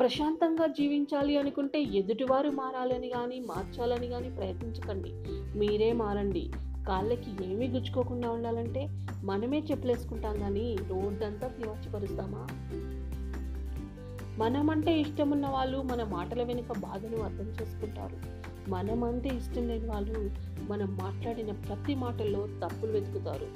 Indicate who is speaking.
Speaker 1: ప్రశాంతంగా జీవించాలి అనుకుంటే ఎదుటివారు మారాలని కానీ మార్చాలని కానీ ప్రయత్నించకండి. మీరే మారండి. కాళ్ళకి ఏమీ గుచ్చుకోకుండా ఉండాలంటే మనమే చెప్పులేసుకుంటాం కానీ రోడ్డంతా తివాచిపరుస్తామా మనమంటే ఇష్టం ఉన్న వాళ్ళు మన మాటల వెనుక బాధను అర్థం చేసుకుంటారు. మనమంటే ఇష్టం లేని వాళ్ళు మనం మాట్లాడిన ప్రతి మాటల్లో తప్పులు వెతుకుతారు.